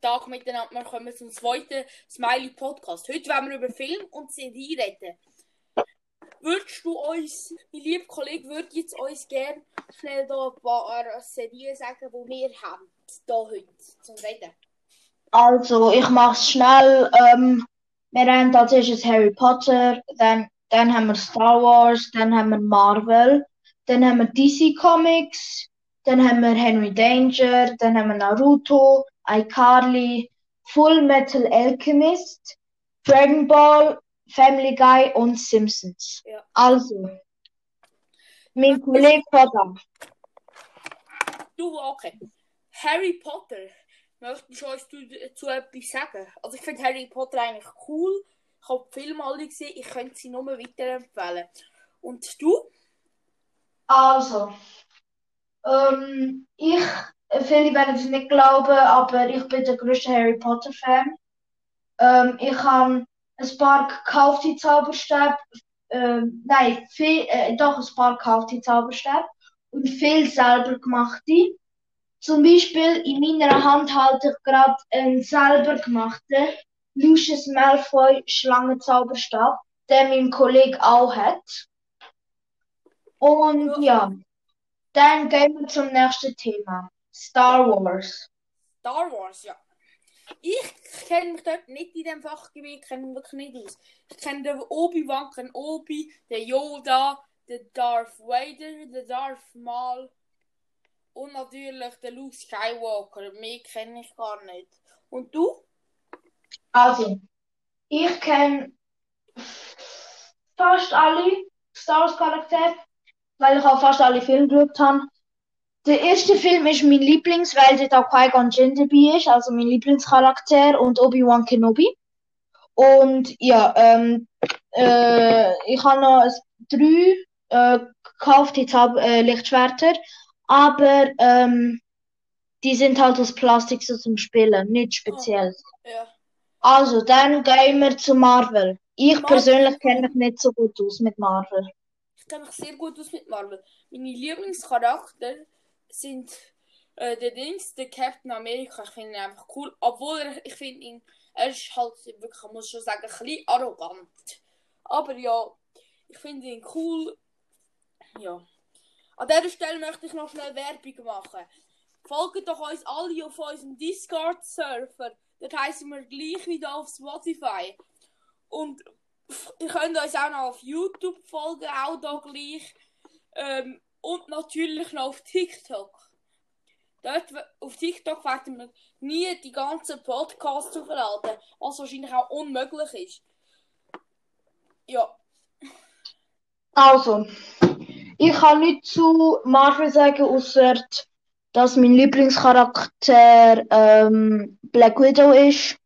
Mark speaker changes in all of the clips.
Speaker 1: Tag miteinander. Wir kommen zum zweiten Smiley Podcast. Heute werden wir über Film und Serie reden. Würdest du uns, mein lieber Kollege, würde jetzt uns gerne schnell da ein paar Serien sagen, die wir haben, da heute zum Reden?
Speaker 2: Also, ich mach's schnell. Ähm, wir haben als erstes Harry Potter, dann, dann haben wir Star Wars, dann haben wir Marvel, dann haben wir DC Comics, dann haben wir Henry Danger, dann haben wir Naruto, iCarly, Full Metal Alchemist, Dragon Ball, Family Guy und Simpsons.
Speaker 1: Ja.
Speaker 2: Also, mein Kollege Vater.
Speaker 1: Du, okay. Harry Potter. Möchtest du uns dazu etwas sagen? Also ich finde Harry Potter eigentlich cool. Ich habe Filme alle gesehen. Ich könnte sie nur weiterempfehlen. Und du?
Speaker 2: Also, ähm, ich, viele werden es nicht glauben, aber ich bin der größte Harry Potter Fan. Ähm, ich habe ein paar gekaufte Zauberstäbe, ähm, nein, viel, äh, doch ein paar gekaufte Zauberstäbe und viel selber gemachte. Zum Beispiel in meiner Hand halte ich gerade einen selber gemachten Lucius Malfoy Schlangenzauberstab, den mein Kollege auch hat. Und ja, dann gehen wir zum nächsten Thema. Star Wars.
Speaker 1: Star Wars, ja. Ich kenne mich dort nicht in dem Fachgebiet, kenne mich wirklich nicht aus. Ich kenne den Obi-Wan, kenne Obi, den Yoda, den Darth Vader, den Darth Maul und natürlich den Luke Skywalker. Mehr kenne ich gar nicht. Und du?
Speaker 2: Also, ich kenne fast alle Star Wars Charaktere, weil ich auch fast alle Filme geschaut habe. Der erste Film ist mein Lieblings, weil dort auch Qui-Gon Jinn dabei ist, also mein Lieblingscharakter und Obi-Wan Kenobi. Und ja, ähm, äh, ich habe noch drei äh, gekaufte Zab äh, Lichtschwerter, aber ähm, die sind halt aus Plastik so zum Spielen, nicht speziell.
Speaker 1: Ja.
Speaker 2: Also, dann gehen wir zu Marvel. Ich
Speaker 1: Marvel.
Speaker 2: persönlich kenne mich nicht so gut aus mit Marvel.
Speaker 1: Ich kenne mich sehr gut aus mit Marvel. Meine Lieblingscharakter sind äh, der Dings, der Captain America. Ich finde ihn einfach cool. Obwohl er, ich finde ihn, er ist halt wirklich, ich muss schon sagen, ein bisschen arrogant. Aber ja, ich finde ihn cool. Ja. An dieser Stelle möchte ich noch schnell Werbung machen. Folgt doch uns alle auf unserem Discord-Server. Dort heißen wir gleich wieder auf Spotify. Und könnt uns auch noch auf YouTube folgen, auch da gleich. Ähm, und natürlich noch auf TikTok. Dort auf TikTok werden wir nie die ganzen Podcasts hochladen, was wahrscheinlich auch unmöglich ist. Ja,
Speaker 2: Also, ich kann nicht zu Marvel sagen, außer dass mein Lieblingscharakter ähm, Black Widow ist.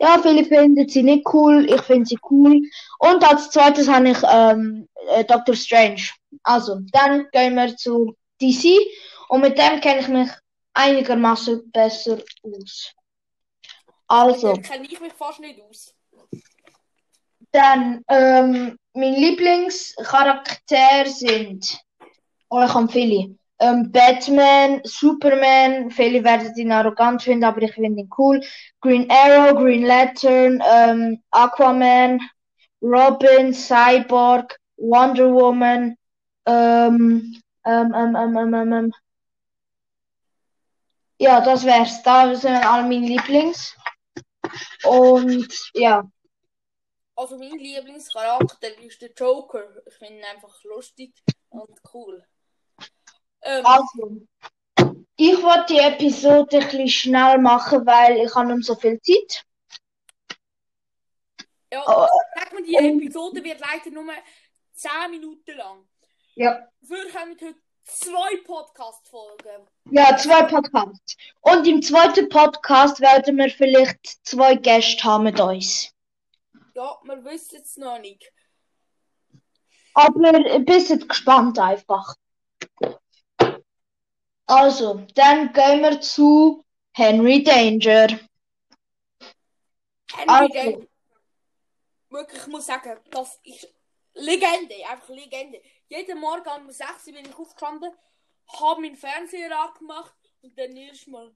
Speaker 2: Ja, viele finden sie nicht cool, ich finde sie cool. Und als zweites habe ich ähm, äh, Doctor Strange. Also, dann gehen wir zu DC und mit dem kenne ich mich einigermaßen besser aus. Also.
Speaker 1: kenne ich mich fast nicht aus.
Speaker 2: Dann, ähm, mein Lieblingscharakter sind, oh, ich habe viele. Ähm, Batman, Superman, viele werden ihn arrogant finden, aber ich finde ihn cool. Green Arrow, Green Lantern, ähm, Aquaman, Robin, Cyborg, Wonder Woman, ähm. Ja, das wär's. Da sind alle meine Lieblings. Und ja.
Speaker 1: Also mein Lieblingscharakter ist der Joker. Ich finde ihn einfach lustig und cool. Ähm,
Speaker 2: Also, ich wollte die Episode ein bisschen schnell machen, weil ich habe nicht so viel Zeit.
Speaker 1: ja,
Speaker 2: oh,
Speaker 1: sag mal, die Episode wird leider nur 10 Minuten lang.
Speaker 2: Ja.
Speaker 1: Dafür kommen heute zwei Podcast-Folgen.
Speaker 2: Ja, zwei Podcasts. Und im zweiten Podcast werden wir vielleicht zwei Gäste haben mit uns.
Speaker 1: Ja, wir wissen es noch nicht.
Speaker 2: Aber ein bisschen gespannt einfach. Also, dann gehen wir zu Henry Danger.
Speaker 1: Henry
Speaker 2: Also.
Speaker 1: Danger. Wirklich, ich muss sagen, das ist Legende, einfach Legende. Jeden Morgen um 6 Uhr bin ich aufgestanden, habe meinen Fernseher angemacht und dann erstmal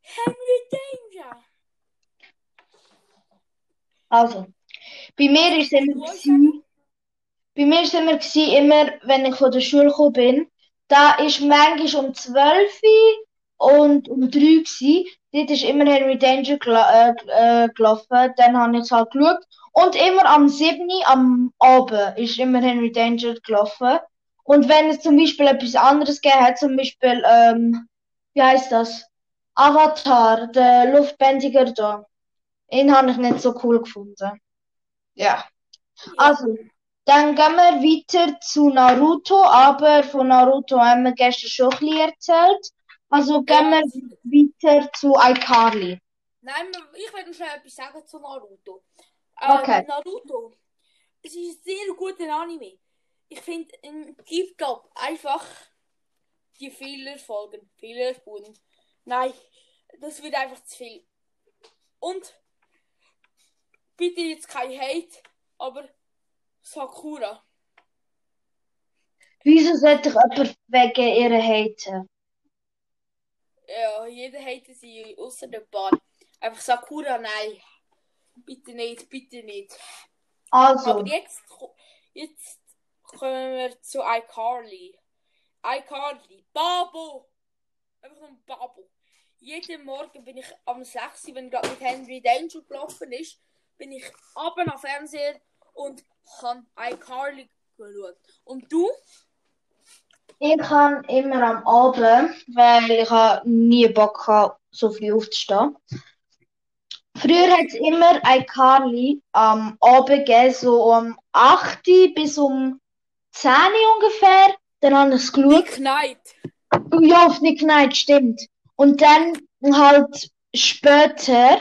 Speaker 1: Henry Danger.
Speaker 2: Also, bei mir ist immer gewesen, bei mir ist immer gewesen, immer, wenn ich von der Schule gekommen bin, da ist manchmal um 12 Uhr und um 3 Uhr gewesen. Dort ist immer Henry Danger gela äh, äh, gelaufen. Dann habe ich es halt geschaut. Und immer am 7. Uhr am Abend ist immer Henry Danger gelaufen. Und wenn es zum Beispiel etwas anderes gegeben hat, zum Beispiel, ähm, wie heißt das? Avatar, der Luftbändiger da. Den habe ich nicht so cool gefunden. Ja. Also, dann gehen wir weiter zu Naruto, aber von Naruto haben wir gestern schon ein bisschen erzählt. Also gehen wir weiter zu iCarly.
Speaker 1: Nein, ich werde schnell etwas sagen zu Naruto.
Speaker 2: Okay.
Speaker 1: Ähm, Naruto, es ist ein sehr guter Anime. Ich finde, im gibt einfach die Fehlerfolgen, Fehlerspuren. Nein, das wird einfach zu viel. Und bitte jetzt kein Hate, aber Sakura.
Speaker 2: Wieso sollte ich jemand wegen ihrer haten?
Speaker 1: Ja, jeder hatet sie, außer der paar. Einfach Sakura, nein. Bitte nicht, bitte nicht.
Speaker 2: Also,
Speaker 1: Aber jetzt, jetzt kommen wir zu iCarly. iCarly, Babo! Einfach ein Babo. Jeden Morgen bin ich am 6. Uhr, wenn gerade mit Henry Danger gelaufen ist, bin ich abends am Fernseher und habe iCarly geschaut. Und du?
Speaker 2: ich kann immer am Abend, weil ich habe nie Bock gehabt, so früh aufzustehen. Früher hat es immer iCarly am Abend gegeben, so um 8 Uhr bis um 10 Uhr ungefähr. Dann habe ich es geschaut.
Speaker 1: Nick Knight.
Speaker 2: Ja, auf Nick Knight, stimmt. Und dann halt später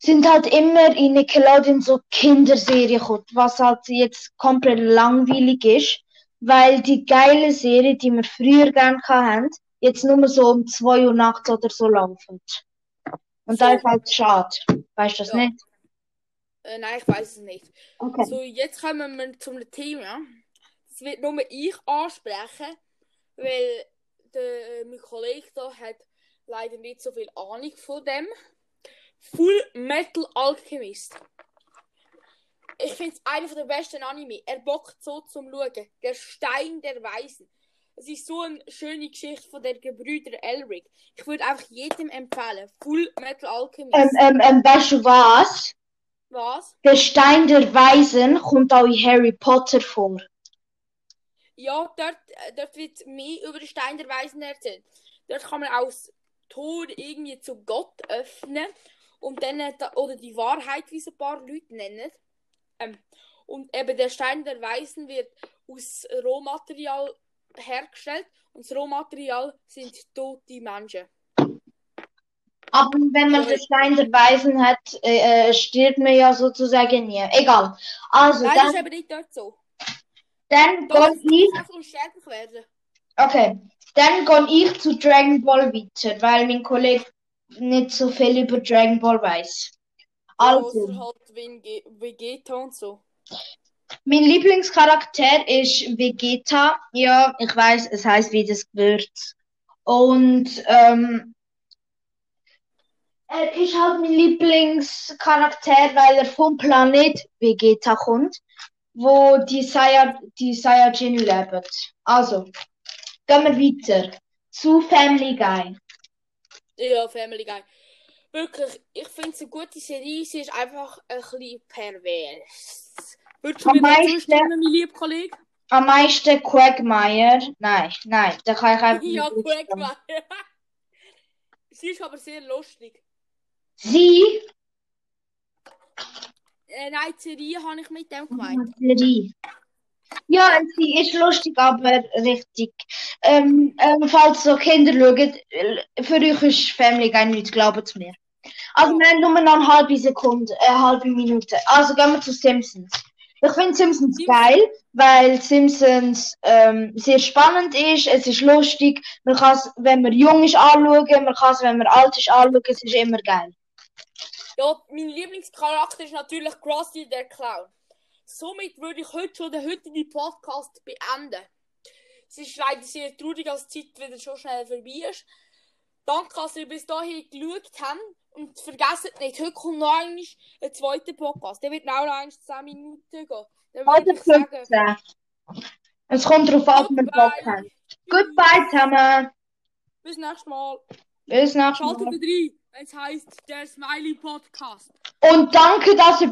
Speaker 2: sind halt immer in Nickelodeon so Kinderserien gekommen, was halt jetzt komplett langweilig ist, weil die geile Serie, die wir früher gern hatten, jetzt nur so um 2 Uhr nachts oder so laufen. Und da
Speaker 1: So.
Speaker 2: ist halt schade. Weißt du das
Speaker 1: Ja.
Speaker 2: nicht?
Speaker 1: Äh, nein, ich weiß es nicht.
Speaker 2: Okay.
Speaker 1: So, jetzt kommen wir zum Thema. Das wird nur ich ansprechen, weil der, mein Kollege da hat leider nicht so viel Ahnung von dem. Full Metal Alchemist. Ich finde es einer der besten Anime. Er bockt so zum Schauen. Der Stein der Weisen. Es ist so eine schöne Geschichte von der Gebrüder Elric. Ich würde einfach jedem empfehlen. Full Metal Alchemist.
Speaker 2: Ähm, ähm, ähm, weißt du was?
Speaker 1: Was?
Speaker 2: Der Stein der Weisen kommt auch in Harry Potter vor.
Speaker 1: Ja, dort, äh, dort wird mehr über den Stein der Weisen erzählt. Dort kann man aus Tor irgendwie zu Gott öffnen und dann da- oder die Wahrheit, wie es ein paar Leute nennen. Ähm, und eben der Stein der Weisen wird aus Rohmaterial hergestellt und das Rohmaterial sind tote Menschen.
Speaker 2: Aber wenn man den Stein der Weisen hat, äh, äh, stirbt man ja sozusagen nie. Egal. Also,
Speaker 1: Nein, das ist
Speaker 2: dann,
Speaker 1: eben nicht dort so.
Speaker 2: dann gehe ich,
Speaker 1: werden.
Speaker 2: okay, dann gehe ich zu Dragon Ball weiter, weil mein Kollege nicht so viel über Dragon Ball weiß. Also,
Speaker 1: Außer halt Vege- Vegeta und so.
Speaker 2: mein Lieblingscharakter ist Vegeta. Ja, ich weiß, es heißt wie das Gewürz. Und ähm, er ist halt mein Lieblingscharakter, weil er vom Planet Vegeta kommt, wo die, Saiya die Saiyajin leben. Also, gehen wir weiter zu Family Guy.
Speaker 1: Ja, Family Guy. Wirklich, ich finde es eine gute Serie. Sie ist einfach ein bisschen pervers. Würdest du
Speaker 2: Am
Speaker 1: mir
Speaker 2: meisten-
Speaker 1: zustimmen, mein lieber Kollege?
Speaker 2: Am meisten Quagmire. Nein, nein, da kann ich einfach
Speaker 1: Ja. Quagmire. Sie ist aber sehr lustig.
Speaker 2: Sie,
Speaker 1: Äh, nein, die Serie habe ich mit dem gemeint.
Speaker 2: Serie. Ja, sie ist lustig, aber richtig. Ähm, ähm, falls so Kinder schauen, äh, für euch ist Family Guy nicht, glaubt mir. Also, wir haben nur noch eine halbe Sekunde, eine halbe Minute. Also, gehen wir zu Simpsons. Ich finde Simpsons
Speaker 1: Simpsons.
Speaker 2: geil, weil Simpsons ähm, sehr spannend ist, es ist lustig, man kann es, wenn man jung ist, anschauen, man kann es, wenn man alt ist, anschauen, es ist immer geil.
Speaker 1: Ja, mein Lieblingscharakter ist natürlich Krusty der Clown. Somit würde ich heute schon den heutigen Podcast beenden. Es ist leider sehr traurig, als die Zeit wieder so schnell vorbei ist. Danke, dass ihr bis dahin geschaut habt. Und vergesst nicht, heute kommt noch einmal ein zweiter Podcast. Der wird auch noch einmal 10 Minuten gehen. Dann würde ich sagen,
Speaker 2: 15. Es kommt drauf an, ob man Bock hat. goodbye. Zusammen.
Speaker 1: Bis nächstes Mal.
Speaker 2: Bis nächstes
Speaker 1: Schaltet
Speaker 2: Mal.
Speaker 1: wieder rein, wenn es heisst, der Smiley Podcast.
Speaker 2: Und danke, dass ihr